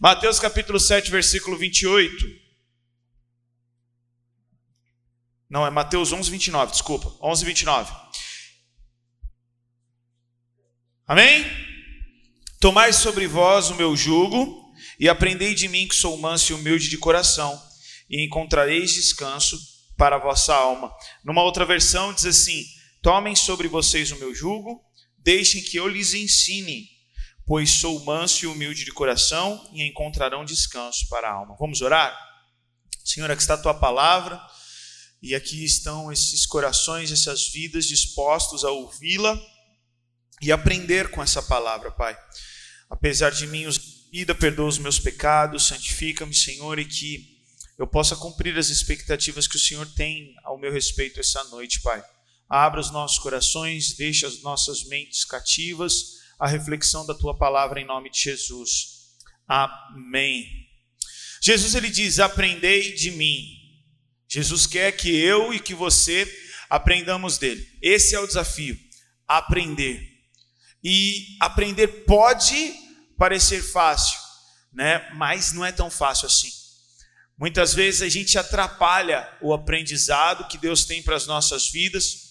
Mateus capítulo 7, versículo 28. Não, é Mateus 11, 29, desculpa. 11, 29. Amém? Tomai sobre vós o meu jugo e aprendei de mim que sou manso e humilde de coração, e encontrareis descanso para a vossa alma. Numa outra versão diz assim: Tomem sobre vocês o meu jugo, deixem que eu lhes ensine, pois sou manso e humilde de coração, e encontrarão descanso para a alma. Vamos orar? Senhor, aqui está a tua palavra, e aqui estão esses corações, essas vidas dispostos a ouvi-la e aprender com essa palavra, Pai. Apesar de mim, vida, perdoa os meus pecados, santifica-me, Senhor, e que eu possa cumprir as expectativas que o Senhor tem ao meu respeito essa noite, Pai. Abra os nossos corações, deixa as nossas mentes cativas à reflexão da tua palavra em nome de Jesus. Amém. Jesus ele diz: "Aprendei de mim". Jesus quer que eu e que você aprendamos dele. Esse é o desafio, aprender. E aprender pode parecer fácil, né? Mas não é tão fácil assim. Muitas vezes a gente atrapalha o aprendizado que Deus tem para as nossas vidas.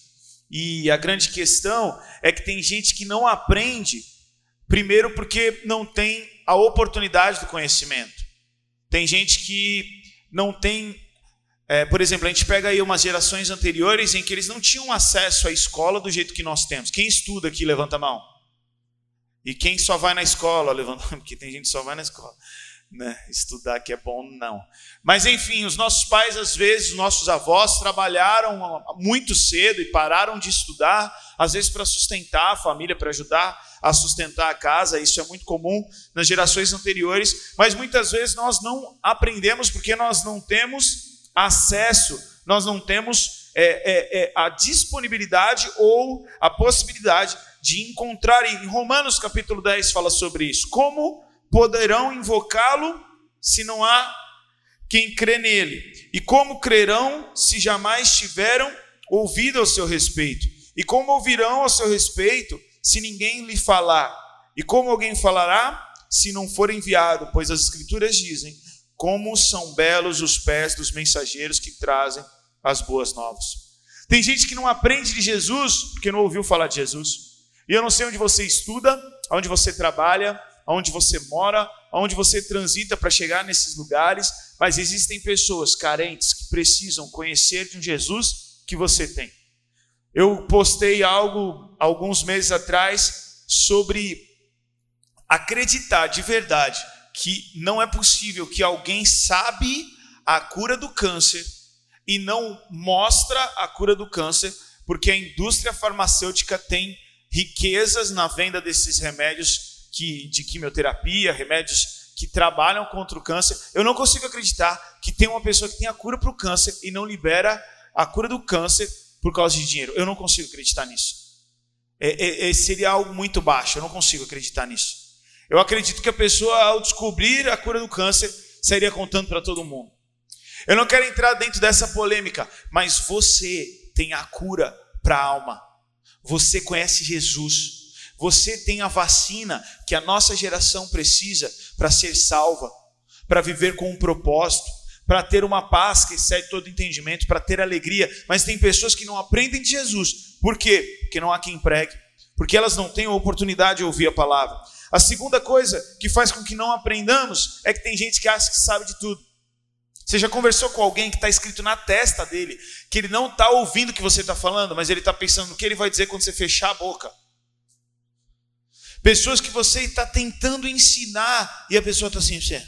E a grande questão é que tem gente que não aprende, primeiro porque não tem a oportunidade do conhecimento. Tem gente que não tem, é, por exemplo, a gente pega aí umas gerações anteriores em que eles não tinham acesso à escola do jeito que nós temos. Quem estuda aqui, levanta a mão. E quem só vai na escola, levanta, porque tem gente que só vai na escola. Né? Estudar que é bom, não. Mas enfim, os nossos pais, às vezes, os nossos avós trabalharam muito cedo e pararam de estudar, às vezes para sustentar a família, para ajudar a sustentar a casa. Isso é muito comum nas gerações anteriores, mas muitas vezes nós não aprendemos porque nós não temos acesso, nós não temos é, é, é, a disponibilidade ou a possibilidade de encontrar, em Romanos capítulo 10 fala sobre isso, como poderão invocá-lo se não há quem crê nele? E como crerão se jamais tiveram ouvido ao seu respeito? E como ouvirão ao seu respeito se ninguém lhe falar? E como alguém falará se não for enviado? Pois as Escrituras dizem: como são belos os pés dos mensageiros que trazem as boas novas. Tem gente que não aprende de Jesus porque não ouviu falar de Jesus. E eu não sei onde você estuda, onde você trabalha, onde você mora, onde você transita para chegar nesses lugares, mas existem pessoas carentes que precisam conhecer de um Jesus que você tem. Eu postei algo alguns meses atrás sobre acreditar de verdade que não é possível que alguém sabe a cura do câncer e não mostra a cura do câncer, porque a indústria farmacêutica tem riquezas na venda desses remédios que, de quimioterapia, remédios que trabalham contra o câncer. Eu não consigo acreditar que tem uma pessoa que tem a cura para o câncer e não libera a cura do câncer por causa de dinheiro. Eu não consigo acreditar nisso. É, é, é, seria algo muito baixo. Eu não consigo acreditar nisso. Eu acredito que a pessoa, ao descobrir a cura do câncer, sairia contando para todo mundo. Eu não quero entrar dentro dessa polêmica, mas você tem a cura para a alma. Você conhece Jesus. Você tem a vacina que a nossa geração precisa para ser salva, para viver com um propósito, para ter uma paz que excede todo entendimento, para ter alegria. Mas tem pessoas que não aprendem de Jesus. Por quê? Porque não há quem pregue. Porque elas não têm a oportunidade de ouvir a palavra. A segunda coisa que faz com que não aprendamos é que tem gente que acha que sabe de tudo. Você já conversou com alguém que está escrito na testa dele, que ele não está ouvindo o que você está falando, mas ele está pensando no que ele vai dizer quando você fechar a boca. Pessoas que você está tentando ensinar e a pessoa está assim, você.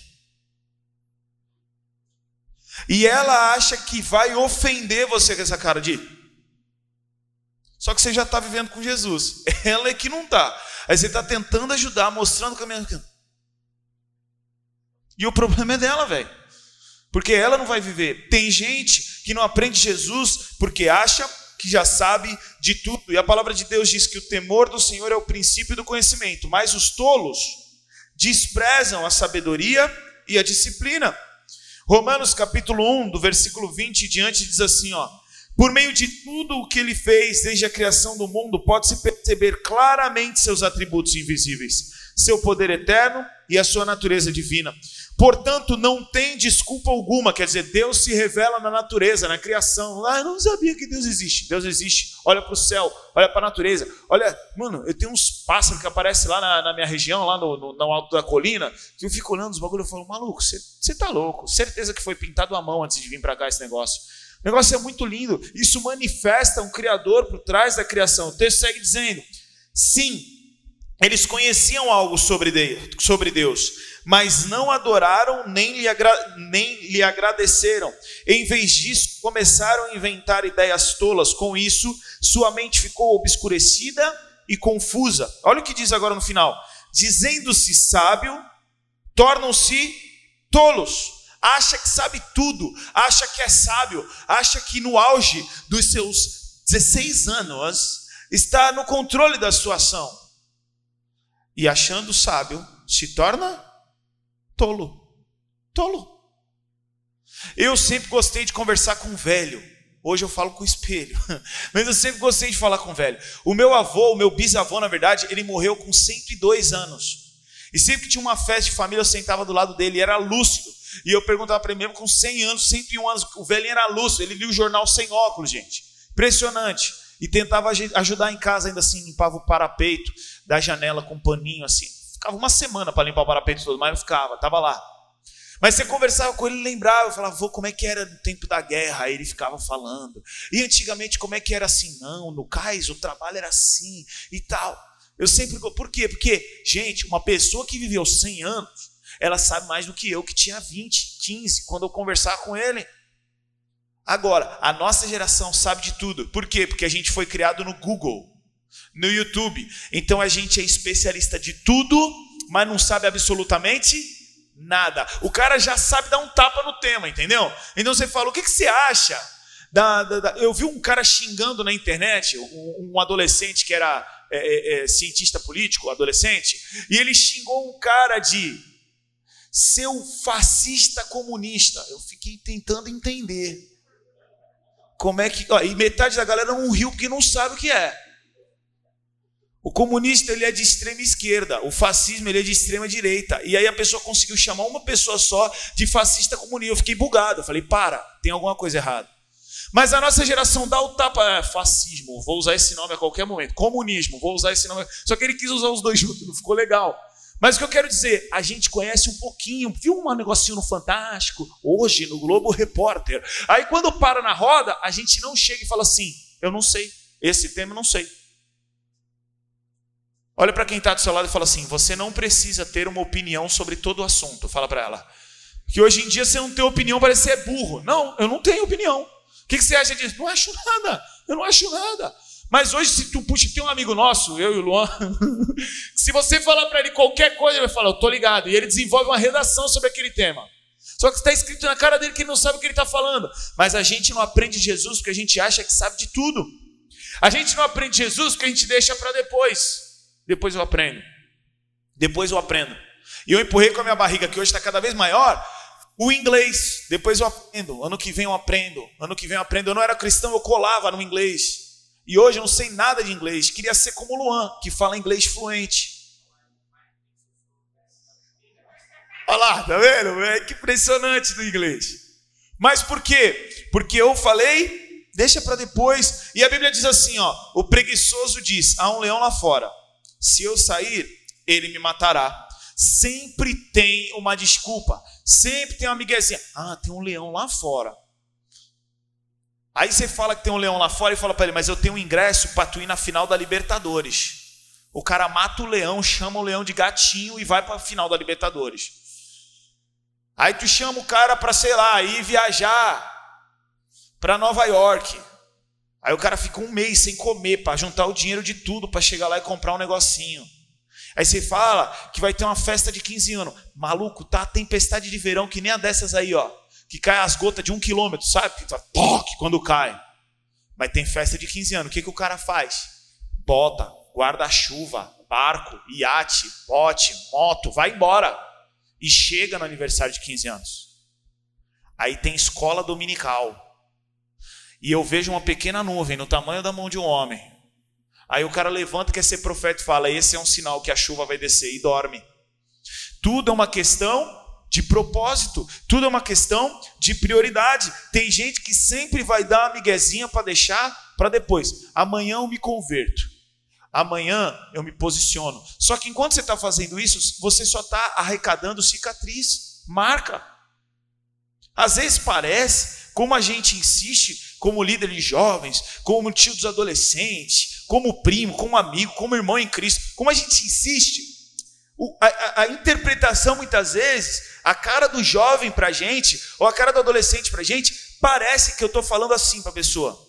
E ela acha que vai ofender você com essa cara de. Só que você já está vivendo com Jesus. Ela é que não está. Aí você está tentando ajudar, mostrando o caminho. E o problema é dela, velho. Porque ela não vai viver. Tem gente que não aprende Jesus porque acha que já sabe de tudo. E a palavra de Deus diz que o temor do Senhor é o princípio do conhecimento, mas os tolos desprezam a sabedoria e a disciplina. Romanos capítulo 1, do versículo 20 em diante, diz assim: ó, por meio de tudo o que ele fez desde a criação do mundo, pode-se perceber claramente seus atributos invisíveis, seu poder eterno e a sua natureza divina. Portanto, não tem desculpa alguma, quer dizer, Deus se revela na natureza, na criação. Ah, eu não sabia que Deus existe. Deus existe. Olha para o céu, olha para a natureza. Olha, mano, eu tenho uns pássaros que aparecem lá na, na minha região, lá no, no, no, alto da colina, que eu fico olhando os bagulhos e falo, maluco, você tá louco. Certeza que foi pintado à mão antes de vir para cá esse negócio. O negócio é muito lindo. Isso manifesta um Criador por trás da criação. O texto segue dizendo: sim, eles conheciam algo sobre Deus, mas não adoraram nem lhe, nem lhe agradeceram. Em vez disso, começaram a inventar ideias tolas. Com isso, sua mente ficou obscurecida e confusa. Olha o que diz agora no final: dizendo-se sábio, tornam-se tolos. Acha que sabe tudo, acha que é sábio, acha que no auge dos seus 16 anos está no controle da situação e achando sábio, se torna tolo. Tolo. Eu sempre gostei de conversar com velho. Hoje eu falo com o espelho. Mas eu sempre gostei de falar com velho. O meu avô, o meu bisavô, na verdade, ele morreu com 102 anos. E sempre que tinha uma festa de família, eu sentava do lado dele, era lúcido. E eu perguntava para ele mesmo, com 100 anos, 101 anos, o velhinho era lúcido. Ele lia o jornal sem óculos, gente. Impressionante e tentava ajudar em casa, ainda assim, limpava o parapeito da janela com um paninho assim. Ficava uma semana para limpar o parapeito todo, mas não ficava, estava lá. Mas você conversava com ele, lembrava, falava, vô, como é que era no tempo da guerra? Aí ele ficava falando. E antigamente, como é que era assim? Não, no cais o trabalho era assim e tal. Eu sempre. Por quê? Porque, gente, uma pessoa que viveu 100 anos, ela sabe mais do que eu, que tinha 20, 15, quando eu conversar com ele. Agora, a nossa geração sabe de tudo. Por quê? Porque a gente foi criado no Google, no YouTube. Então a gente é especialista de tudo, mas não sabe absolutamente nada. O cara já sabe dar um tapa no tema, entendeu? Então você fala: o que, que você acha? Da, da, da... Eu vi um cara xingando na internet, um, um adolescente que era é, é, é cientista político, adolescente, e ele xingou um cara de seu fascista comunista. Eu fiquei tentando entender. Como é que. Ó, e metade da galera não riu porque não sabe o que é. O comunista ele é de extrema esquerda, o fascismo ele é de extrema direita. E aí a pessoa conseguiu chamar uma pessoa só de fascista comunista. Eu fiquei bugado. Eu falei, para, tem alguma coisa errada. Mas a nossa geração dá o tapa, é, fascismo, vou usar esse nome a qualquer momento. Comunismo, vou usar esse nome. Só que ele quis usar os dois juntos, não ficou legal. Mas o que eu quero dizer, a gente conhece um pouquinho, viu um negocinho no Fantástico, hoje no Globo Repórter. Aí quando para na roda, a gente não chega e fala assim: eu não sei, esse tema eu não sei. Olha para quem está do seu lado e fala assim: você não precisa ter uma opinião sobre todo o assunto. Fala para ela. Que hoje em dia você não tem opinião, parece ser burro. Não, eu não tenho opinião. O que, que você acha disso? Não acho nada. Eu não acho nada. Mas hoje, se tu puxa, tem um amigo nosso, eu e o Luan, se você falar para ele qualquer coisa, ele vai falar, eu tô ligado. E ele desenvolve uma redação sobre aquele tema. Só que está escrito na cara dele que ele não sabe o que ele está falando. Mas a gente não aprende Jesus porque a gente acha que sabe de tudo. A gente não aprende Jesus porque a gente deixa para depois. Depois eu aprendo. Depois eu aprendo. E eu empurrei com a minha barriga, que hoje está cada vez maior, o inglês. Depois eu aprendo. Ano que vem eu aprendo. Ano que vem eu aprendo. Eu não era cristão, eu colava no inglês. E hoje eu não sei nada de inglês. Queria ser como o Luan, que fala inglês fluente. Olha lá, tá vendo? É que impressionante do inglês. Mas por quê? Porque eu falei, deixa para depois. E a Bíblia diz assim, ó, o preguiçoso diz: há um leão lá fora. Se eu sair, ele me matará. Sempre tem uma desculpa. Sempre tem uma miguezinha. Ah, tem um leão lá fora. Aí você fala que tem um leão lá fora e fala para ele, mas eu tenho um ingresso para tu ir na final da Libertadores. O cara mata o leão, chama o leão de gatinho e vai para a final da Libertadores. Aí tu chama o cara para, sei lá, ir viajar para Nova York. Aí o cara fica um mês sem comer para juntar o dinheiro de tudo para chegar lá e comprar um negocinho. Aí você fala que vai ter uma festa de 15 anos. Maluco, tá a tempestade de verão que nem a dessas aí, ó que cai as gotas de um quilômetro, sabe? Que toque quando cai. Mas tem festa de 15 anos. O que, que o cara faz? Bota, guarda-chuva, barco, iate, bote, moto, vai embora. E chega no aniversário de 15 anos. Aí tem escola dominical. E eu vejo uma pequena nuvem no tamanho da mão de um homem. Aí o cara levanta, quer ser profeta e fala: Esse é um sinal que a chuva vai descer e dorme. Tudo é uma questão de propósito, tudo é uma questão de prioridade. Tem gente que sempre vai dar uma miguezinha para deixar para depois. Amanhã eu me converto. Amanhã eu me posiciono. Só que enquanto você está fazendo isso, você só está arrecadando cicatriz, marca. Às vezes parece, como a gente insiste, como líder de jovens, como tio dos adolescentes, como primo, como amigo, como irmão em Cristo, como a gente insiste, a, a, a interpretação muitas vezes, a cara do jovem para a gente, ou a cara do adolescente para a gente, parece que eu estou falando assim para a pessoa.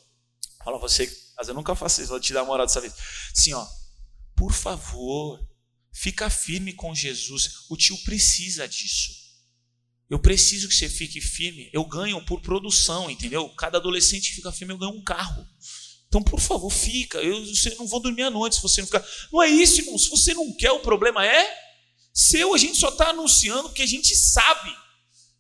Fala você, mas eu nunca faço isso, vou te dar moral dessa vez. Assim, ó, por favor, fica firme com Jesus. O tio precisa disso. Eu preciso que você fique firme. Eu ganho por produção, entendeu? Cada adolescente fica firme, eu ganho um carro. Então, por favor, fica. Eu você não vou dormir à noite se você não ficar. Não é isso, irmão. Se você não quer, o problema é seu. A gente só está anunciando que a gente sabe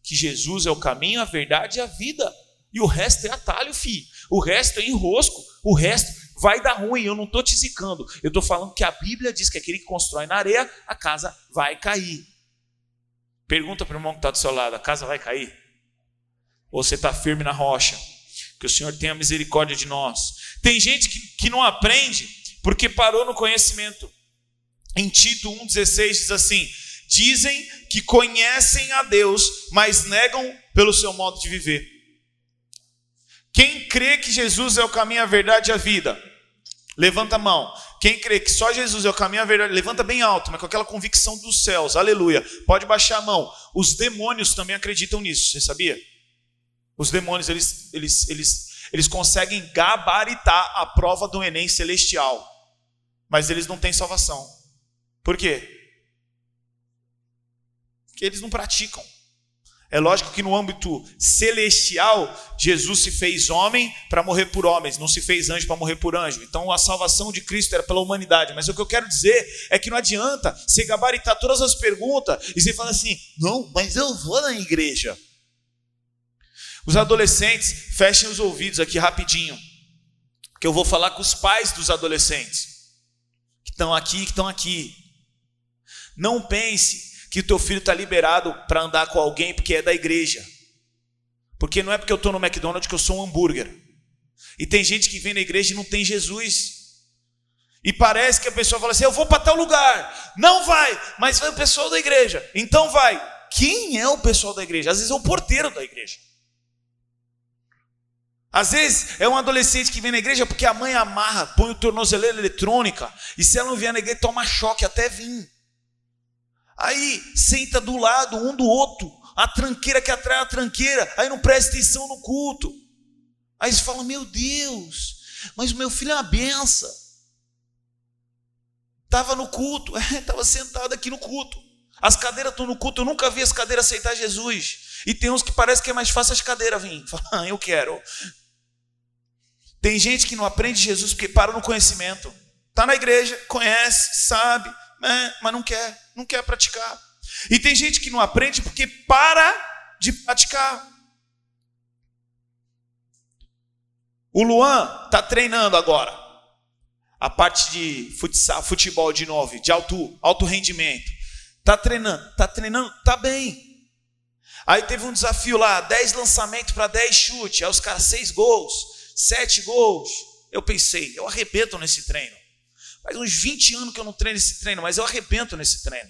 que Jesus é o caminho, a verdade e a vida. E o resto é atalho, filho. O resto é enrosco. O resto vai dar ruim. Eu não estou te zicando. Eu estou falando que a Bíblia diz que aquele que constrói na areia, a casa vai cair. Pergunta para o irmão que está do seu lado: a casa vai cair? Ou você está firme na rocha? Que o Senhor tenha misericórdia de nós. Tem gente que, que não aprende porque parou no conhecimento. Em Tito 1,16 diz assim: Dizem que conhecem a Deus, mas negam pelo seu modo de viver. Quem crê que Jesus é o caminho, a verdade e a vida? Levanta a mão. Quem crê que só Jesus é o caminho, a verdade, levanta bem alto, mas com aquela convicção dos céus. Aleluia. Pode baixar a mão. Os demônios também acreditam nisso, você sabia? Os demônios, eles, eles, eles eles conseguem gabaritar a prova do Enem celestial, mas eles não têm salvação. Por quê? Porque eles não praticam. É lógico que no âmbito celestial, Jesus se fez homem para morrer por homens, não se fez anjo para morrer por anjo. Então a salvação de Cristo era pela humanidade. Mas o que eu quero dizer é que não adianta você gabaritar todas as perguntas e você falar assim: não, mas eu vou na igreja. Os adolescentes, fechem os ouvidos aqui rapidinho, que eu vou falar com os pais dos adolescentes que estão aqui, que estão aqui. Não pense que o teu filho está liberado para andar com alguém porque é da igreja. Porque não é porque eu estou no McDonald's que eu sou um hambúrguer. E tem gente que vem na igreja e não tem Jesus. E parece que a pessoa fala assim: eu vou para tal lugar. Não vai, mas vai o pessoal da igreja. Então vai. Quem é o pessoal da igreja? Às vezes é o porteiro da igreja. Às vezes é um adolescente que vem na igreja porque a mãe amarra, põe o tornozeleiro eletrônica, e se ela não vier na igreja, toma choque até vir. Aí senta do lado um do outro, a tranqueira que atrai a tranqueira, aí não presta atenção no culto. Aí você fala: Meu Deus, mas o meu filho é uma benção. Estava no culto, estava sentado aqui no culto. As cadeiras estão no culto, eu nunca vi as cadeiras aceitar Jesus. E tem uns que parece que é mais fácil as cadeiras vir. Fala, ah, eu quero. Tem gente que não aprende Jesus porque para no conhecimento. Está na igreja, conhece, sabe, né, mas não quer, não quer praticar. E tem gente que não aprende porque para de praticar. O Luan está treinando agora. A parte de futsal, futebol de novo, de alto, alto rendimento. Está treinando, está treinando, está bem. Aí teve um desafio lá, 10 lançamentos para 10 chutes. Aí os caras, 6 gols sete gols. Eu pensei, eu arrebento nesse treino. Faz uns 20 anos que eu não treino esse treino, mas eu arrebento nesse treino.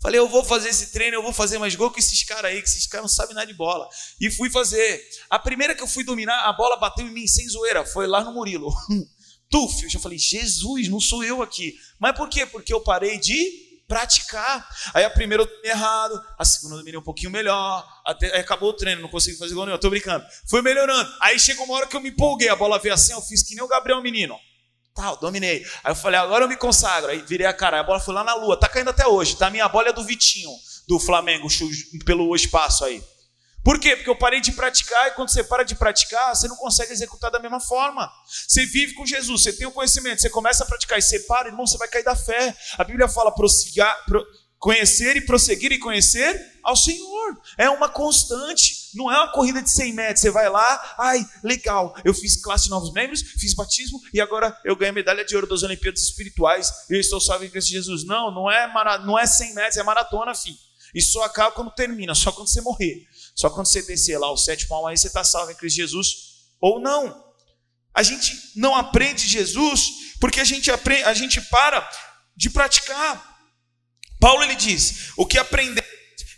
Falei, eu vou fazer esse treino, eu vou fazer mais gol que esses caras aí, que esses caras não sabem nada de bola. E fui fazer. A primeira que eu fui dominar, a bola bateu em mim sem zoeira, foi lá no Murilo. Tuf, eu já falei, Jesus, não sou eu aqui. Mas por quê? Porque eu parei de praticar. Aí a primeira eu dominei errado, a segunda eu dominei um pouquinho melhor, até acabou o treino, não consegui fazer gol nenhum, eu tô brincando. Fui melhorando. Aí chegou uma hora que eu me empolguei, a bola veio assim, eu fiz que nem o Gabriel Menino. Tal, dominei. Aí eu falei, agora eu me consagro. Aí virei a cara, a bola foi lá na lua, tá caindo até hoje, tá? Minha bola é do Vitinho, do Flamengo, pelo espaço aí. Por quê? Porque eu parei de praticar e quando você para de praticar, você não consegue executar da mesma forma. Você vive com Jesus, você tem o conhecimento, você começa a praticar e você para, irmão, você vai cair da fé. A Bíblia fala prossigar, pro, conhecer e prosseguir e conhecer ao Senhor. É uma constante, não é uma corrida de 100 metros. Você vai lá, ai, legal, eu fiz classe de novos membros, fiz batismo e agora eu ganhei medalha de ouro das Olimpíadas Espirituais e eu estou salvo em Cristo Jesus. Não, não é, não é 100 metros, é maratona, filho. E só acaba quando termina, só quando você morrer. Só quando você descer lá o sétimo alma, aí você está salvo em Cristo Jesus. Ou não. A gente não aprende Jesus porque a gente, aprende, a gente para de praticar. Paulo ele diz: O que aprendeste,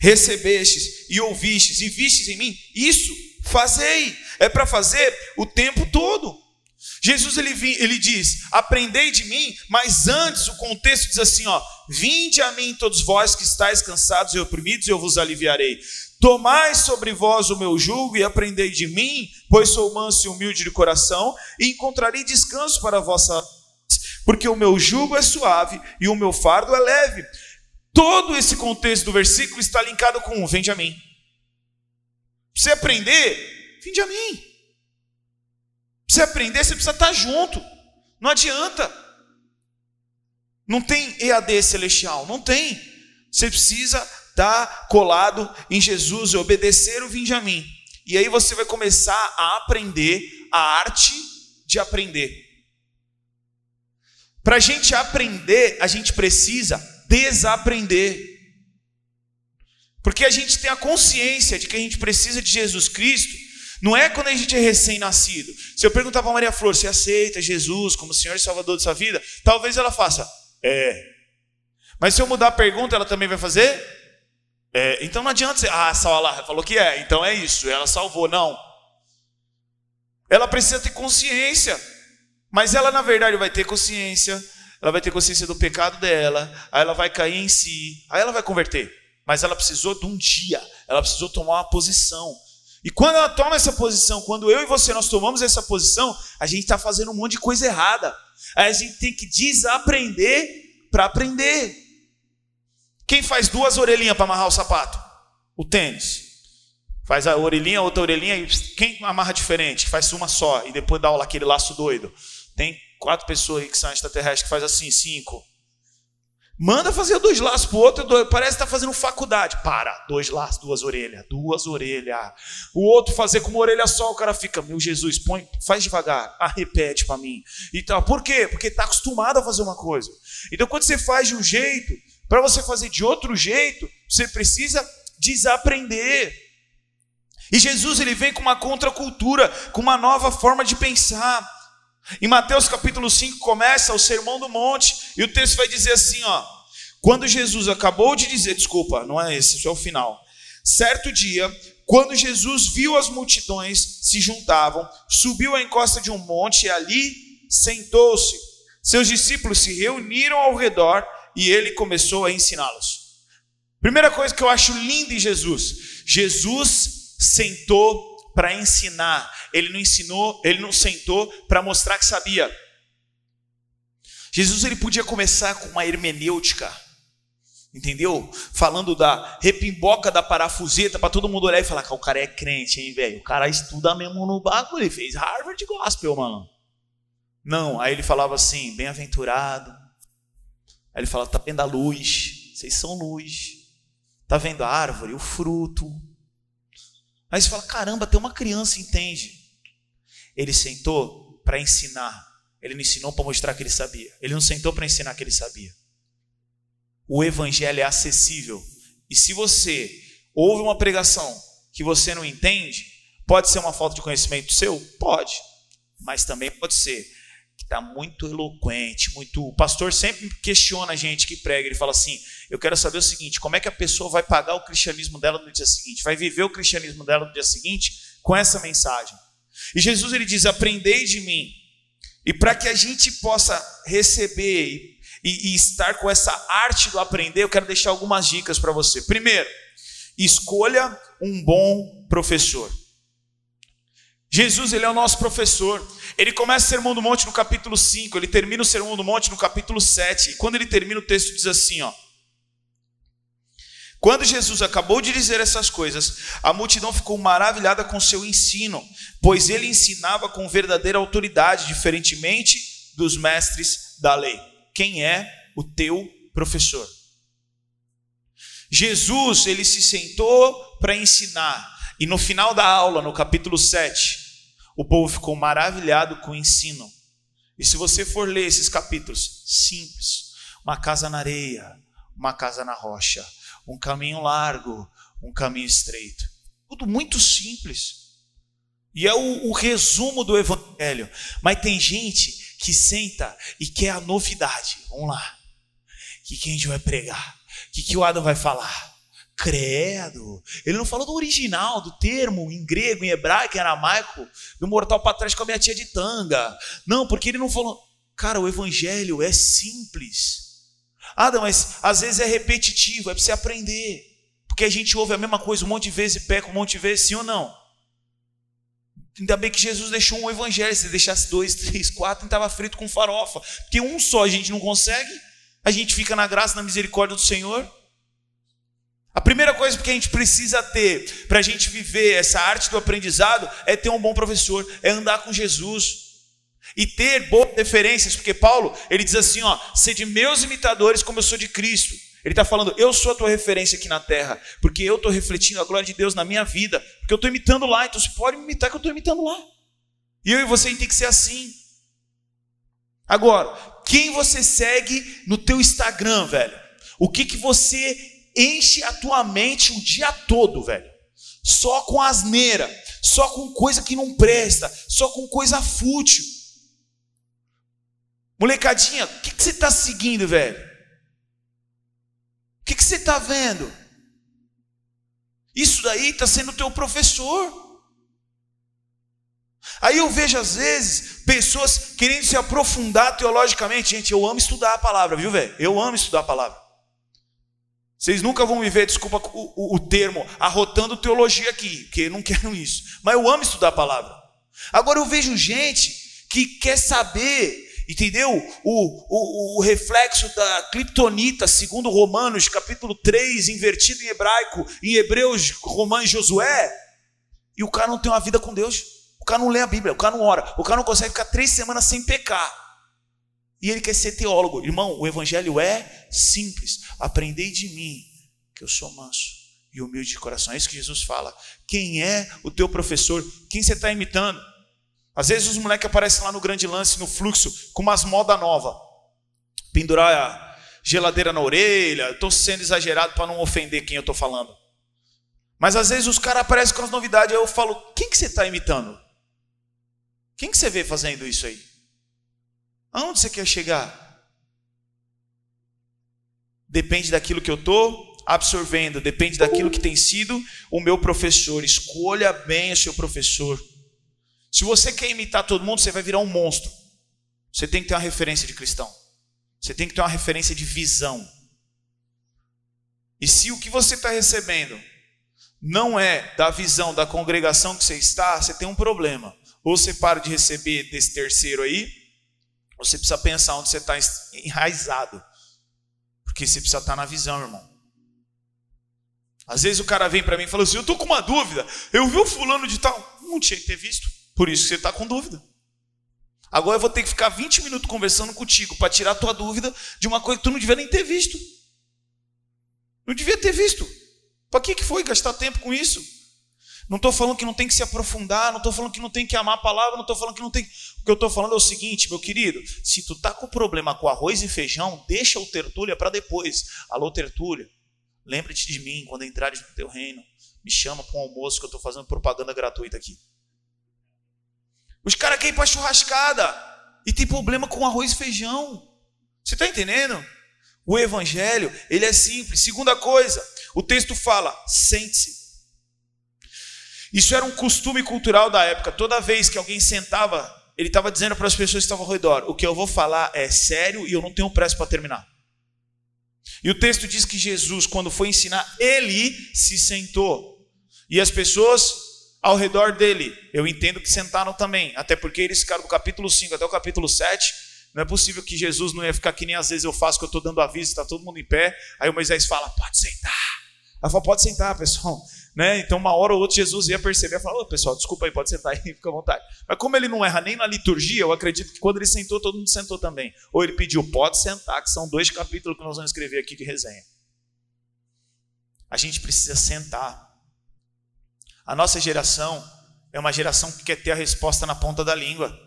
recebestes e ouvistes e vistes em mim, isso fazei. É para fazer o tempo todo. Jesus ele, ele diz: Aprendei de mim, mas antes o contexto diz assim: ó, Vinde a mim todos vós que estáis cansados e oprimidos, e eu vos aliviarei. Tomai sobre vós o meu jugo e aprendei de mim, pois sou manso e humilde de coração, e encontrarei descanso para a vossa porque o meu jugo é suave e o meu fardo é leve. Todo esse contexto do versículo está linkado com vende a mim. Você aprender, vende a mim. Você aprender, você precisa estar junto. Não adianta. Não tem EAD celestial, não tem. Você precisa estar colado em Jesus e obedecer o vinde a mim. E aí você vai começar a aprender a arte de aprender. Para a gente aprender, a gente precisa desaprender. Porque a gente tem a consciência de que a gente precisa de Jesus Cristo, não é quando a gente é recém-nascido. Se eu perguntar para Maria Flor, você aceita Jesus como Senhor e Salvador de sua vida? Talvez ela faça, é. Mas se eu mudar a pergunta, ela também vai fazer? É. Então não adianta você, ah, ela falou que é, então é isso, ela salvou. Não. Ela precisa ter consciência mas ela, na verdade, vai ter consciência, ela vai ter consciência do pecado dela, aí ela vai cair em si, aí ela vai converter. Mas ela precisou de um dia, ela precisou tomar uma posição. E quando ela toma essa posição, quando eu e você nós tomamos essa posição, a gente está fazendo um monte de coisa errada. Aí a gente tem que desaprender para aprender. Quem faz duas orelhinhas para amarrar o sapato? O tênis. Faz a orelhinha, outra orelhinha, e quem amarra diferente? Faz uma só e depois dá aquele laço doido. Tem quatro pessoas que são extraterrestres que faz assim, cinco. Manda fazer dois laços pro outro, dois, parece que tá fazendo faculdade. Para, dois laços, duas orelhas, duas orelhas. O outro fazer com uma orelha só, o cara fica, meu Jesus, põe, faz devagar, ah, repete para mim. E tal. Por quê? Porque tá acostumado a fazer uma coisa. Então quando você faz de um jeito, para você fazer de outro jeito, você precisa desaprender. E Jesus ele vem com uma contracultura, com uma nova forma de pensar. Em Mateus capítulo 5 começa o sermão do monte, e o texto vai dizer assim, ó: Quando Jesus acabou de dizer, desculpa, não é esse, isso é o final. Certo dia, quando Jesus viu as multidões se juntavam, subiu à encosta de um monte e ali sentou-se. Seus discípulos se reuniram ao redor e ele começou a ensiná-los. Primeira coisa que eu acho linda em Jesus: Jesus sentou para ensinar, ele não ensinou, ele não sentou para mostrar que sabia. Jesus ele podia começar com uma hermenêutica, entendeu? Falando da repimboca da parafuseta para todo mundo olhar e falar o cara é crente, hein, velho? O cara estuda mesmo no bagulho, ele fez Harvard Gospel, mano. Não, aí ele falava assim, bem-aventurado. Aí ele falava, tá vendo a luz? Vocês são luz. Tá vendo a árvore, o fruto? Aí você fala: caramba, tem uma criança entende. Ele sentou para ensinar. Ele não ensinou para mostrar que ele sabia. Ele não sentou para ensinar que ele sabia. O evangelho é acessível. E se você ouve uma pregação que você não entende, pode ser uma falta de conhecimento seu? Pode. Mas também pode ser que está muito eloquente, muito. O pastor sempre questiona a gente que prega. Ele fala assim: Eu quero saber o seguinte: como é que a pessoa vai pagar o cristianismo dela no dia seguinte? Vai viver o cristianismo dela no dia seguinte com essa mensagem? E Jesus ele diz: Aprendei de mim. E para que a gente possa receber e, e estar com essa arte do aprender, eu quero deixar algumas dicas para você. Primeiro, escolha um bom professor. Jesus, ele é o nosso professor. Ele começa o Sermão do Monte no capítulo 5, ele termina o Sermão do Monte no capítulo 7. E quando ele termina o texto diz assim, ó: Quando Jesus acabou de dizer essas coisas, a multidão ficou maravilhada com seu ensino, pois ele ensinava com verdadeira autoridade, diferentemente dos mestres da lei. Quem é o teu professor? Jesus, ele se sentou para ensinar. E no final da aula, no capítulo 7, o povo ficou maravilhado com o ensino. E se você for ler esses capítulos, simples: uma casa na areia, uma casa na rocha, um caminho largo, um caminho estreito. Tudo muito simples. E é o, o resumo do evangelho. Mas tem gente que senta e quer a novidade. Vamos lá. O que, que a gente vai pregar? O que, que o Adam vai falar? Credo. Ele não falou do original, do termo em grego, em hebraico, em aramaico, do mortal para trás com a minha tia de tanga. Não, porque ele não falou. Cara, o evangelho é simples. Adam, mas às vezes é repetitivo, é para você aprender. Porque a gente ouve a mesma coisa um monte de vezes e peca um monte de vezes, sim ou não? Ainda bem que Jesus deixou um evangelho. Se deixasse dois, três, quatro, estava frito com farofa. Porque um só a gente não consegue. A gente fica na graça, na misericórdia do Senhor. A primeira coisa que a gente precisa ter para a gente viver essa arte do aprendizado é ter um bom professor, é andar com Jesus e ter boas referências, porque Paulo ele diz assim, ó, sede meus imitadores como eu sou de Cristo. Ele está falando, eu sou a tua referência aqui na terra, porque eu estou refletindo a glória de Deus na minha vida, porque eu estou imitando lá, então você pode me imitar que eu estou imitando lá. E eu e você tem que ser assim. Agora, quem você segue no teu Instagram, velho? O que que você enche a tua mente o dia todo, velho? Só com asneira, só com coisa que não presta, só com coisa fútil. Molecadinha, o que, que você está seguindo, velho? O que, que você está vendo? Isso daí está sendo teu professor. Aí eu vejo às vezes pessoas querendo se aprofundar teologicamente. Gente, eu amo estudar a palavra, viu, velho? Eu amo estudar a palavra. Vocês nunca vão me ver, desculpa o, o, o termo, arrotando teologia aqui, porque não quero isso. Mas eu amo estudar a palavra. Agora eu vejo gente que quer saber Entendeu? O, o, o reflexo da criptonita, segundo Romanos, capítulo 3, invertido em hebraico, em Hebreus, Romanos, Josué. E o cara não tem uma vida com Deus. O cara não lê a Bíblia, o cara não ora, o cara não consegue ficar três semanas sem pecar. E ele quer ser teólogo. Irmão, o evangelho é simples. Aprendei de mim, que eu sou manso e humilde de coração. É isso que Jesus fala. Quem é o teu professor? Quem você está imitando? Às vezes os moleques aparecem lá no grande lance, no fluxo, com umas moda nova. Pendurar a geladeira na orelha. Estou sendo exagerado para não ofender quem eu estou falando. Mas às vezes os caras aparecem com as novidades. Aí eu falo, quem que você está imitando? Quem que você vê fazendo isso aí? Aonde você quer chegar? Depende daquilo que eu estou absorvendo, depende daquilo que tem sido o meu professor. Escolha bem o seu professor. Se você quer imitar todo mundo, você vai virar um monstro. Você tem que ter uma referência de cristão. Você tem que ter uma referência de visão. E se o que você está recebendo não é da visão da congregação que você está, você tem um problema. Ou você para de receber desse terceiro aí, você precisa pensar onde você está enraizado. Porque você precisa estar tá na visão, irmão. Às vezes o cara vem para mim e fala assim: Eu estou com uma dúvida. Eu vi o fulano de tal. Não tinha que ter visto. Por isso que você está com dúvida. Agora eu vou ter que ficar 20 minutos conversando contigo para tirar a tua dúvida de uma coisa que tu não devia nem ter visto. Não devia ter visto. Para que, que foi gastar tempo com isso? Não estou falando que não tem que se aprofundar, não estou falando que não tem que amar a palavra, não estou falando que não tem. O que eu estou falando é o seguinte, meu querido: se tu tá com problema com arroz e feijão, deixa o tertúlia para depois. Alô, tertúlia, lembre-te de mim quando entrares no teu reino. Me chama para um almoço que eu estou fazendo propaganda gratuita aqui. Os caras querem ir para churrascada e tem problema com arroz e feijão. Você está entendendo? O evangelho, ele é simples. Segunda coisa, o texto fala: sente-se. Isso era um costume cultural da época. Toda vez que alguém sentava, ele estava dizendo para as pessoas que estavam ao redor: o que eu vou falar é sério e eu não tenho pressa para terminar. E o texto diz que Jesus, quando foi ensinar, ele se sentou. E as pessoas ao redor dele. Eu entendo que sentaram também, até porque eles ficaram do capítulo 5 até o capítulo 7. Não é possível que Jesus não ia ficar que nem às vezes eu faço, que eu estou dando aviso, está todo mundo em pé. Aí o Moisés fala: pode sentar. Ela fala: pode sentar, pessoal. Né? Então, uma hora ou outra, Jesus ia perceber e falar: Ô, pessoal, desculpa aí, pode sentar aí, fica à vontade. Mas como ele não erra nem na liturgia, eu acredito que quando ele sentou, todo mundo sentou também. Ou ele pediu: pode sentar, que são dois capítulos que nós vamos escrever aqui de resenha. A gente precisa sentar. A nossa geração é uma geração que quer ter a resposta na ponta da língua.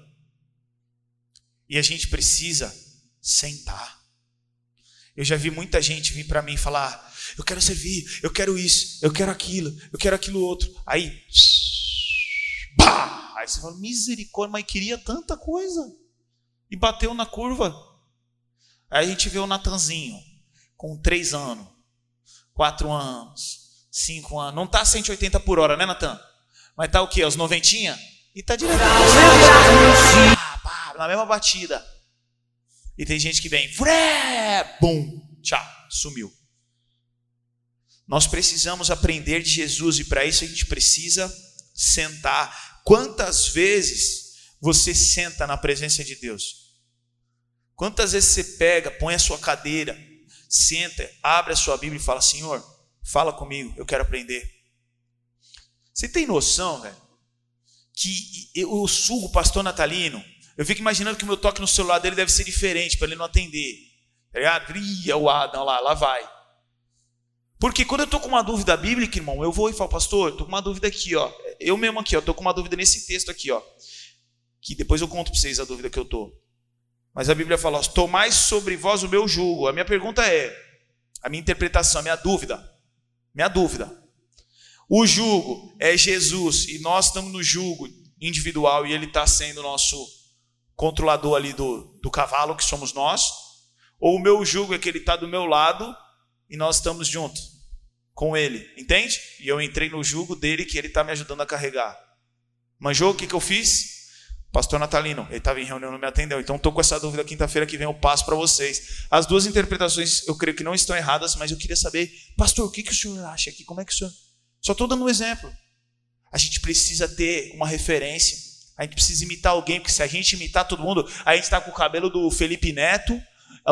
E a gente precisa sentar. Eu já vi muita gente vir para mim falar: eu quero servir, eu quero isso, eu quero aquilo, eu quero aquilo outro. Aí, pá! Aí você fala: misericórdia, mas queria tanta coisa. E bateu na curva. Aí a gente vê o Natanzinho, com três anos, quatro anos, cinco anos. Não tá 180 por hora, né, Natan? Mas tá o quê? Os noventinha? E tá direto. Na mesma batida. E tem gente que vem, bum, tchau, sumiu. Nós precisamos aprender de Jesus e para isso a gente precisa sentar. Quantas vezes você senta na presença de Deus? Quantas vezes você pega, põe a sua cadeira, senta, abre a sua Bíblia e fala: Senhor, fala comigo, eu quero aprender. Você tem noção, velho, que eu sugo o pastor Natalino eu fico imaginando que o meu toque no celular dele deve ser diferente para ele não atender. Tá ligado? Ih, o Adam lá, lá vai. Porque quando eu estou com uma dúvida bíblica, irmão, eu vou e falo, pastor, estou com uma dúvida aqui, ó. Eu mesmo aqui, ó, estou com uma dúvida nesse texto aqui, ó. Que depois eu conto para vocês a dúvida que eu estou. Mas a Bíblia fala, tomai sobre vós o meu jugo. A minha pergunta é, a minha interpretação, a minha dúvida, minha dúvida. O jugo é Jesus e nós estamos no jugo individual e ele está sendo nosso controlador ali do, do cavalo, que somos nós, ou o meu jugo é que ele está do meu lado e nós estamos juntos com ele, entende? E eu entrei no jugo dele que ele está me ajudando a carregar. Manjou o que, que eu fiz? Pastor Natalino, ele estava em reunião, não me atendeu. Então estou com essa dúvida quinta-feira que vem, eu passo para vocês. As duas interpretações eu creio que não estão erradas, mas eu queria saber, pastor, o que, que o senhor acha aqui? Como é que o senhor. Só estou dando um exemplo. A gente precisa ter uma referência. A gente precisa imitar alguém, porque se a gente imitar todo mundo, a gente está com o cabelo do Felipe Neto, a,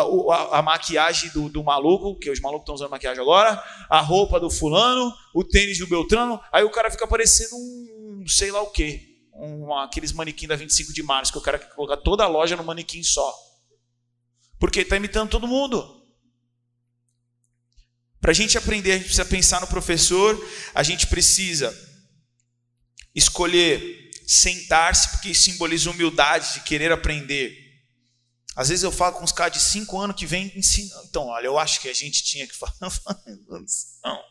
a, a, maquiagem do, do, maluco, que os malucos estão usando maquiagem agora, a roupa do fulano, o tênis do Beltrano, aí o cara fica parecendo um sei lá o quê. Um, aqueles manequim da 25 de março, que o cara quer colocar toda a loja no manequim só. Porque está imitando todo mundo. Para a gente aprender, a gente precisa pensar no professor, a gente precisa escolher sentar-se, porque simboliza humildade, de querer aprender. Às vezes eu falo com os caras de cinco anos que vêm ensinando. Então, olha, eu acho que a gente tinha que falar. Não.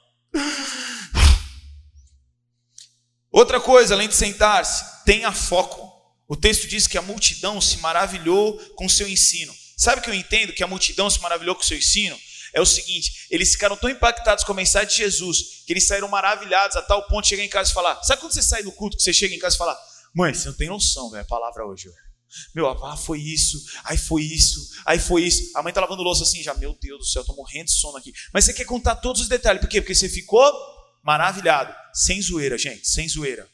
Outra coisa, além de sentar-se, tenha foco. O texto diz que a multidão se maravilhou com seu ensino. Sabe o que eu entendo que a multidão se maravilhou com seu ensino? É o seguinte: eles ficaram tão impactados com a mensagem de Jesus que eles saíram maravilhados a tal ponto de chegar em casa e falar. Sabe quando você sai do culto que você chega em casa e fala: Mãe, você não tem noção, velho, a palavra hoje, velho. Meu, ah, foi isso, aí foi isso, aí foi isso. A mãe tá lavando louça assim, já, meu Deus do céu, tô morrendo de sono aqui. Mas você quer contar todos os detalhes, por quê? Porque você ficou maravilhado. Sem zoeira, gente, sem zoeira.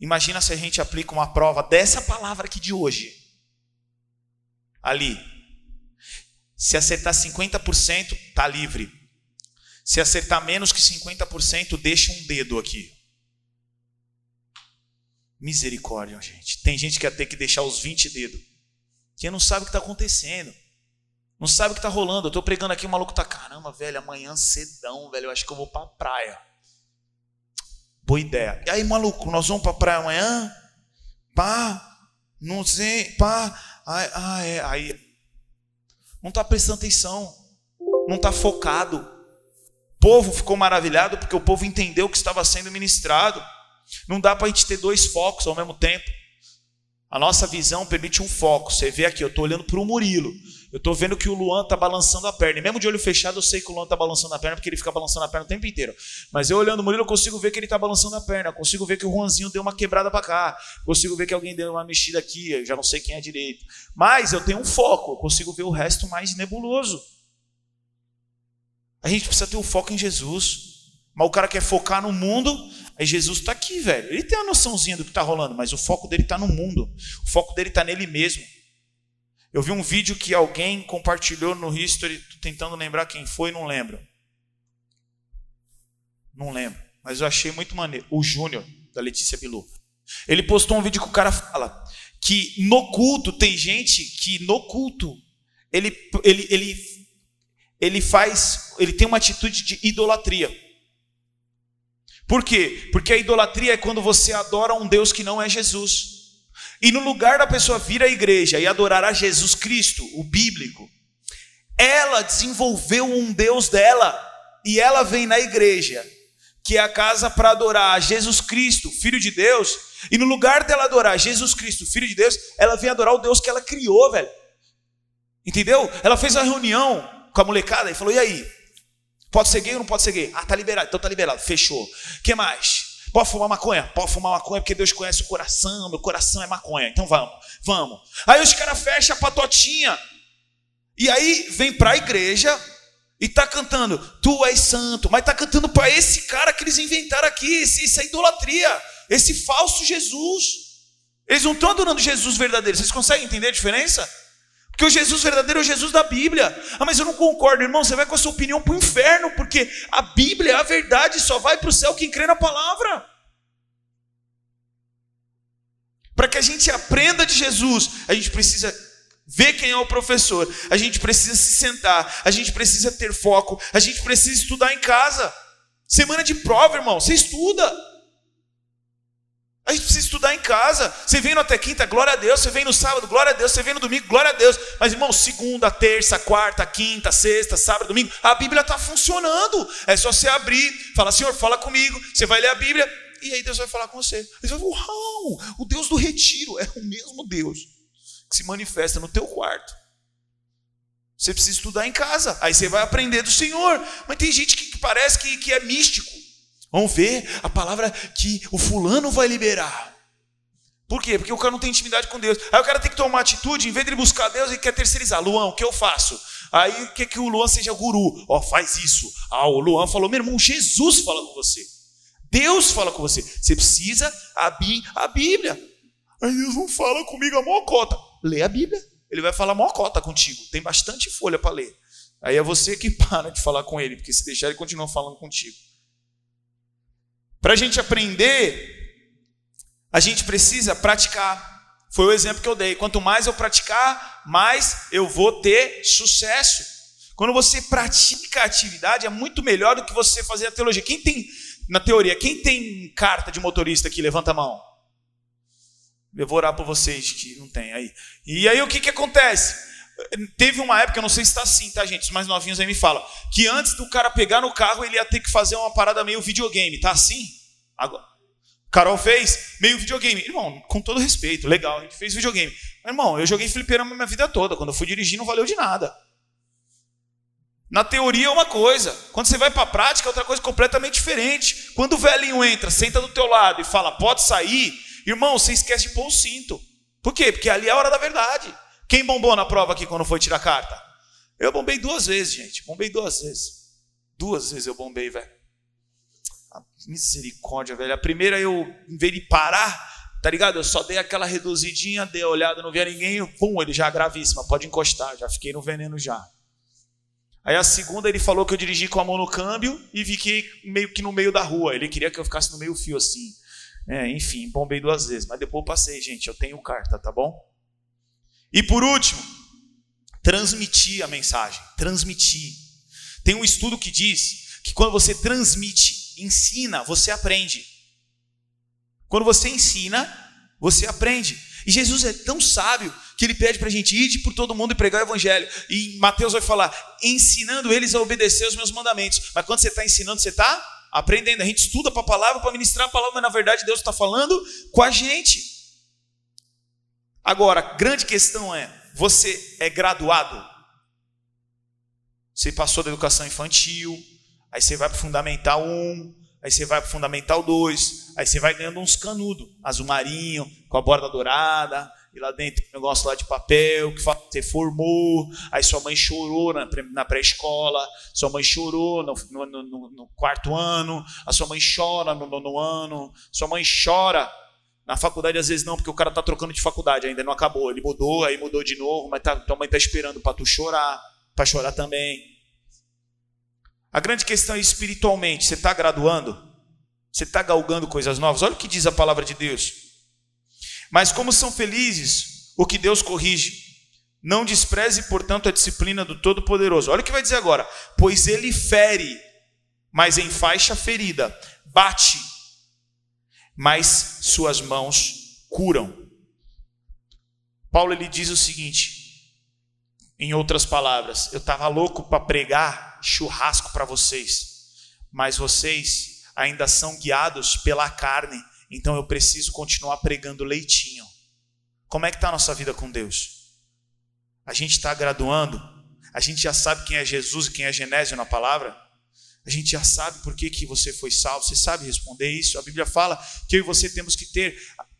Imagina se a gente aplica uma prova dessa palavra aqui de hoje. Ali. Se acertar 50%, tá livre. Se acertar menos que 50%, deixa um dedo aqui. Misericórdia, gente. Tem gente que vai ter que deixar os 20 dedos. Que não sabe o que está acontecendo. Não sabe o que está rolando. Eu estou pregando aqui, o maluco tá, caramba, velho, amanhã cedão, velho, eu acho que eu vou para a praia. Boa ideia. E aí, maluco, nós vamos para a praia amanhã? Pá, não sei, pá. Ai, ai, é, aí. Não está prestando atenção. Não está focado. O povo ficou maravilhado porque o povo entendeu o que estava sendo ministrado. Não dá para a gente ter dois focos ao mesmo tempo. A nossa visão permite um foco. Você vê aqui, eu estou olhando para o Murilo. Eu estou vendo que o Luan está balançando a perna. E mesmo de olho fechado, eu sei que o Luan está balançando a perna, porque ele fica balançando a perna o tempo inteiro. Mas eu olhando o Murilo, eu consigo ver que ele está balançando a perna. Eu consigo ver que o Juanzinho deu uma quebrada para cá. Eu consigo ver que alguém deu uma mexida aqui. Eu já não sei quem é direito. Mas eu tenho um foco. Eu consigo ver o resto mais nebuloso. A gente precisa ter o um foco em Jesus. Mas o cara quer focar no mundo, Aí Jesus está aqui, velho. Ele tem a noçãozinha do que está rolando, mas o foco dele está no mundo. O foco dele está nele mesmo. Eu vi um vídeo que alguém compartilhou no History, tentando lembrar quem foi, não lembro. Não lembro. Mas eu achei muito maneiro. O Júnior, da Letícia Bilu. Ele postou um vídeo que o cara fala que no culto tem gente que no culto ele, ele, ele, ele faz, ele tem uma atitude de idolatria. Por quê? Porque a idolatria é quando você adora um Deus que não é Jesus. E no lugar da pessoa vir à igreja e adorar a Jesus Cristo, o bíblico, Ela desenvolveu um Deus dela e ela vem na igreja, que é a casa para adorar Jesus Cristo, Filho de Deus, e no lugar dela adorar Jesus Cristo, Filho de Deus, ela vem adorar o Deus que ela criou, velho. Entendeu? Ela fez uma reunião com a molecada e falou: e aí? Pode ser gay ou não pode ser gay? Ah, tá liberado, então tá liberado, fechou. que mais? Pode fumar maconha? Pode fumar maconha porque Deus conhece o coração, meu coração é maconha. Então vamos, vamos. Aí os caras fecham a patotinha. E aí vem para a igreja e tá cantando, tu és santo, mas tá cantando para esse cara que eles inventaram aqui, essa idolatria, esse falso Jesus. Eles não estão adorando Jesus verdadeiro. Vocês conseguem entender a diferença? Porque o Jesus verdadeiro é o Jesus da Bíblia. Ah, mas eu não concordo, irmão. Você vai com a sua opinião para o inferno, porque a Bíblia é a verdade, só vai para o céu quem crê na palavra. Para que a gente aprenda de Jesus, a gente precisa ver quem é o professor, a gente precisa se sentar, a gente precisa ter foco, a gente precisa estudar em casa. Semana de prova, irmão, você estuda. A gente precisa estudar em casa. Você vem até quinta, glória a Deus. Você vem no sábado, glória a Deus. Você vem no domingo, glória a Deus. Mas, irmão, segunda, terça, quarta, quinta, sexta, sábado, domingo, a Bíblia está funcionando. É só você abrir, fala, Senhor, fala comigo. Você vai ler a Bíblia e aí Deus vai falar com você. Ele vai falar, uau, o Deus do retiro é o mesmo Deus que se manifesta no teu quarto. Você precisa estudar em casa. Aí você vai aprender do Senhor. Mas tem gente que parece que, que é místico. Vamos ver a palavra que o fulano vai liberar. Por quê? Porque o cara não tem intimidade com Deus. Aí o cara tem que tomar atitude, em vez de ele buscar Deus, ele quer terceirizar. Luan, o que eu faço? Aí quer que o Luan seja guru. Ó, oh, faz isso. Ah, o Luan falou, meu irmão, Jesus fala com você. Deus fala com você. Você precisa abrir a Bíblia. Aí Deus não fala comigo a mocota. Lê a Bíblia. Ele vai falar mocota contigo. Tem bastante folha para ler. Aí é você que para de falar com ele, porque se deixar ele continua falando contigo. Para a gente aprender, a gente precisa praticar. Foi o exemplo que eu dei. Quanto mais eu praticar, mais eu vou ter sucesso. Quando você pratica a atividade, é muito melhor do que você fazer a teologia. Quem tem, na teoria, quem tem carta de motorista aqui? Levanta a mão. Eu vou orar por vocês que não tem aí. E aí o que, que acontece? Teve uma época, eu não sei se está assim, tá, gente? Os mais novinhos aí me falam. Que antes do cara pegar no carro, ele ia ter que fazer uma parada meio videogame. Tá assim? Agora. Carol fez meio videogame. Irmão, com todo respeito, legal, a gente fez videogame. Mas, irmão, eu joguei fliperama minha vida toda. Quando eu fui dirigir, não valeu de nada. Na teoria é uma coisa, quando você vai para a prática é outra coisa completamente diferente. Quando o velhinho entra, senta do teu lado e fala, pode sair, irmão, você esquece de pôr o cinto. Por quê? Porque ali é a hora da verdade. Quem bombou na prova aqui quando foi tirar carta? Eu bombei duas vezes, gente. Bombei duas vezes. Duas vezes eu bombei, velho. Misericórdia, velho. A primeira eu, em vez de parar, tá ligado? Eu só dei aquela reduzidinha, dei a olhada, não via ninguém, pum, ele já gravíssima, pode encostar, já fiquei no veneno já. Aí a segunda ele falou que eu dirigi com a mão no câmbio e fiquei meio que no meio da rua. Ele queria que eu ficasse no meio fio assim. É, enfim, bombei duas vezes, mas depois passei, gente. Eu tenho carta, tá bom? E por último, transmitir a mensagem. Transmitir. Tem um estudo que diz que quando você transmite, ensina, você aprende. Quando você ensina, você aprende. E Jesus é tão sábio que ele pede para a gente ir por todo mundo e pregar o evangelho. E Mateus vai falar, ensinando eles a obedecer os meus mandamentos. Mas quando você está ensinando, você está aprendendo. A gente estuda para a palavra, para ministrar a palavra, mas na verdade Deus está falando com a gente. Agora, grande questão é: você é graduado? Você passou da educação infantil, aí você vai para o Fundamental 1, aí você vai para o Fundamental 2, aí você vai ganhando uns canudos, azul marinho, com a borda dourada, e lá dentro um negócio lá de papel, que você formou, aí sua mãe chorou na pré-escola, sua mãe chorou no, no, no, no, quarto ano, a sua mãe chora no nono ano, sua mãe chora na faculdade, às vezes não, porque o cara tá trocando de faculdade, ainda não acabou. Ele mudou, aí mudou de novo, mas tá, tua mãe tá esperando para tu chorar, para chorar também. A grande questão é espiritualmente, você está graduando? Você está galgando coisas novas? Olha o que diz a palavra de Deus. Mas como são felizes o que Deus corrige. Não despreze, portanto, a disciplina do Todo-Poderoso. Olha o que vai dizer agora. Pois ele fere, mas em faixa ferida. Bate, mas suas mãos curam. Paulo ele diz o seguinte: Em outras palavras, eu estava louco para pregar churrasco para vocês, mas vocês ainda são guiados pela carne, então eu preciso continuar pregando leitinho. Como é que está a nossa vida com Deus? A gente está graduando? A gente já sabe quem é Jesus e quem é Genésio na palavra? A gente já sabe por que, que você foi salvo, você sabe responder isso. A Bíblia fala que eu e você temos que ter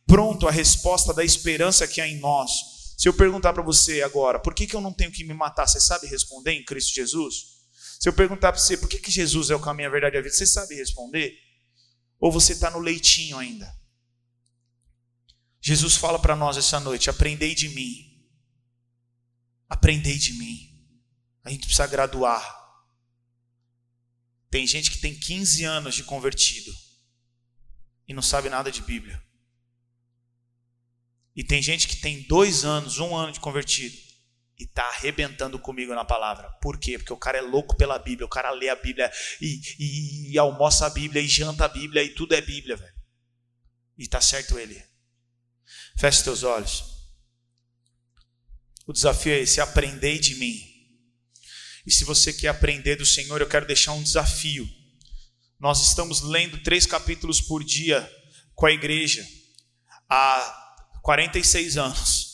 pronto a resposta da esperança que há em nós. Se eu perguntar para você agora, por que, que eu não tenho que me matar, você sabe responder em Cristo Jesus? Se eu perguntar para você, por que, que Jesus é o caminho, a verdade e a vida, você sabe responder? Ou você está no leitinho ainda? Jesus fala para nós essa noite: aprendei de mim. Aprendei de mim. A gente precisa graduar. Tem gente que tem 15 anos de convertido e não sabe nada de Bíblia. E tem gente que tem dois anos, um ano de convertido e está arrebentando comigo na palavra. Por quê? Porque o cara é louco pela Bíblia, o cara lê a Bíblia e, e, e almoça a Bíblia e janta a Bíblia e tudo é Bíblia, velho. E está certo ele. Feche teus olhos. O desafio é esse: aprendei de mim. E se você quer aprender do Senhor, eu quero deixar um desafio. Nós estamos lendo três capítulos por dia com a igreja há 46 anos.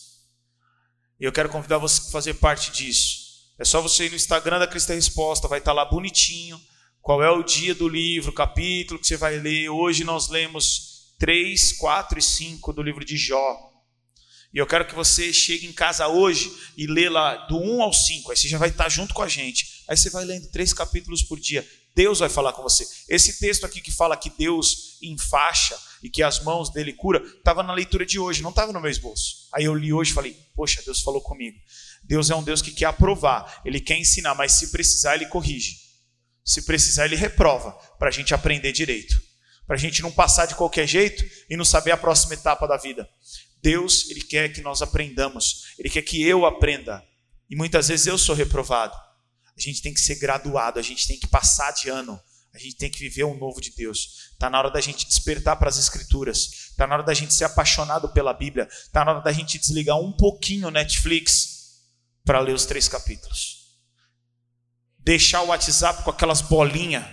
E eu quero convidar você a fazer parte disso. É só você ir no Instagram da Crista Resposta, vai estar lá bonitinho. Qual é o dia do livro, capítulo que você vai ler. Hoje nós lemos 3, 4 e 5 do livro de Jó. E eu quero que você chegue em casa hoje e lê lá do 1 ao 5. Aí você já vai estar junto com a gente. Aí você vai lendo três capítulos por dia. Deus vai falar com você. Esse texto aqui que fala que Deus enfaixa e que as mãos dele cura, estava na leitura de hoje, não estava no meu esboço. Aí eu li hoje e falei: Poxa, Deus falou comigo. Deus é um Deus que quer aprovar, ele quer ensinar, mas se precisar, ele corrige. Se precisar, ele reprova, para a gente aprender direito. Para a gente não passar de qualquer jeito e não saber a próxima etapa da vida. Deus, Ele quer que nós aprendamos, Ele quer que eu aprenda. E muitas vezes eu sou reprovado. A gente tem que ser graduado, a gente tem que passar de ano, a gente tem que viver um novo de Deus. Está na hora da gente despertar para as Escrituras, está na hora da gente ser apaixonado pela Bíblia, está na hora da gente desligar um pouquinho o Netflix para ler os três capítulos. Deixar o WhatsApp com aquelas bolinhas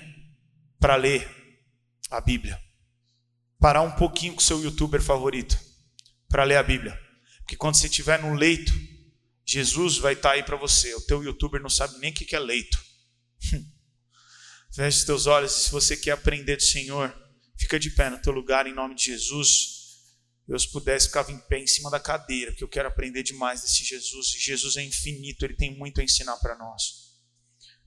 para ler a Bíblia. Parar um pouquinho com o seu youtuber favorito para ler a Bíblia. Porque quando você estiver no leito, Jesus vai estar tá aí para você. O teu youtuber não sabe nem o que é leito. Feche os teus olhos e se você quer aprender do Senhor, fica de pé no teu lugar em nome de Jesus. Deus pudesse ficar em pé em cima da cadeira, que eu quero aprender demais desse Jesus. Jesus é infinito, ele tem muito a ensinar para nós.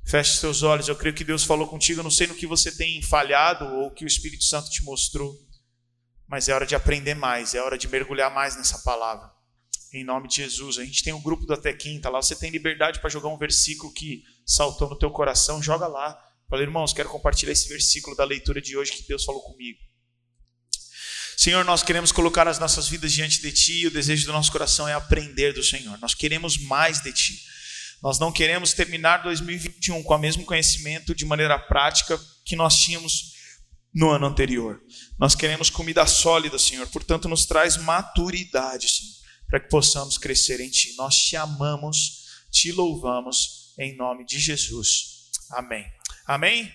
Feche os teus olhos, eu creio que Deus falou contigo. Eu não sei no que você tem falhado ou que o Espírito Santo te mostrou. Mas é hora de aprender mais, é hora de mergulhar mais nessa palavra. Em nome de Jesus. A gente tem um grupo do Até Quinta lá. Você tem liberdade para jogar um versículo que saltou no teu coração, joga lá. Falei, irmãos, quero compartilhar esse versículo da leitura de hoje que Deus falou comigo. Senhor, nós queremos colocar as nossas vidas diante de Ti e o desejo do nosso coração é aprender do Senhor. Nós queremos mais de Ti. Nós não queremos terminar 2021 com o mesmo conhecimento de maneira prática que nós tínhamos no ano anterior. Nós queremos comida sólida, Senhor, portanto, nos traz maturidade, Senhor, para que possamos crescer em Ti. Nós te amamos, te louvamos, em nome de Jesus. Amém. Amém?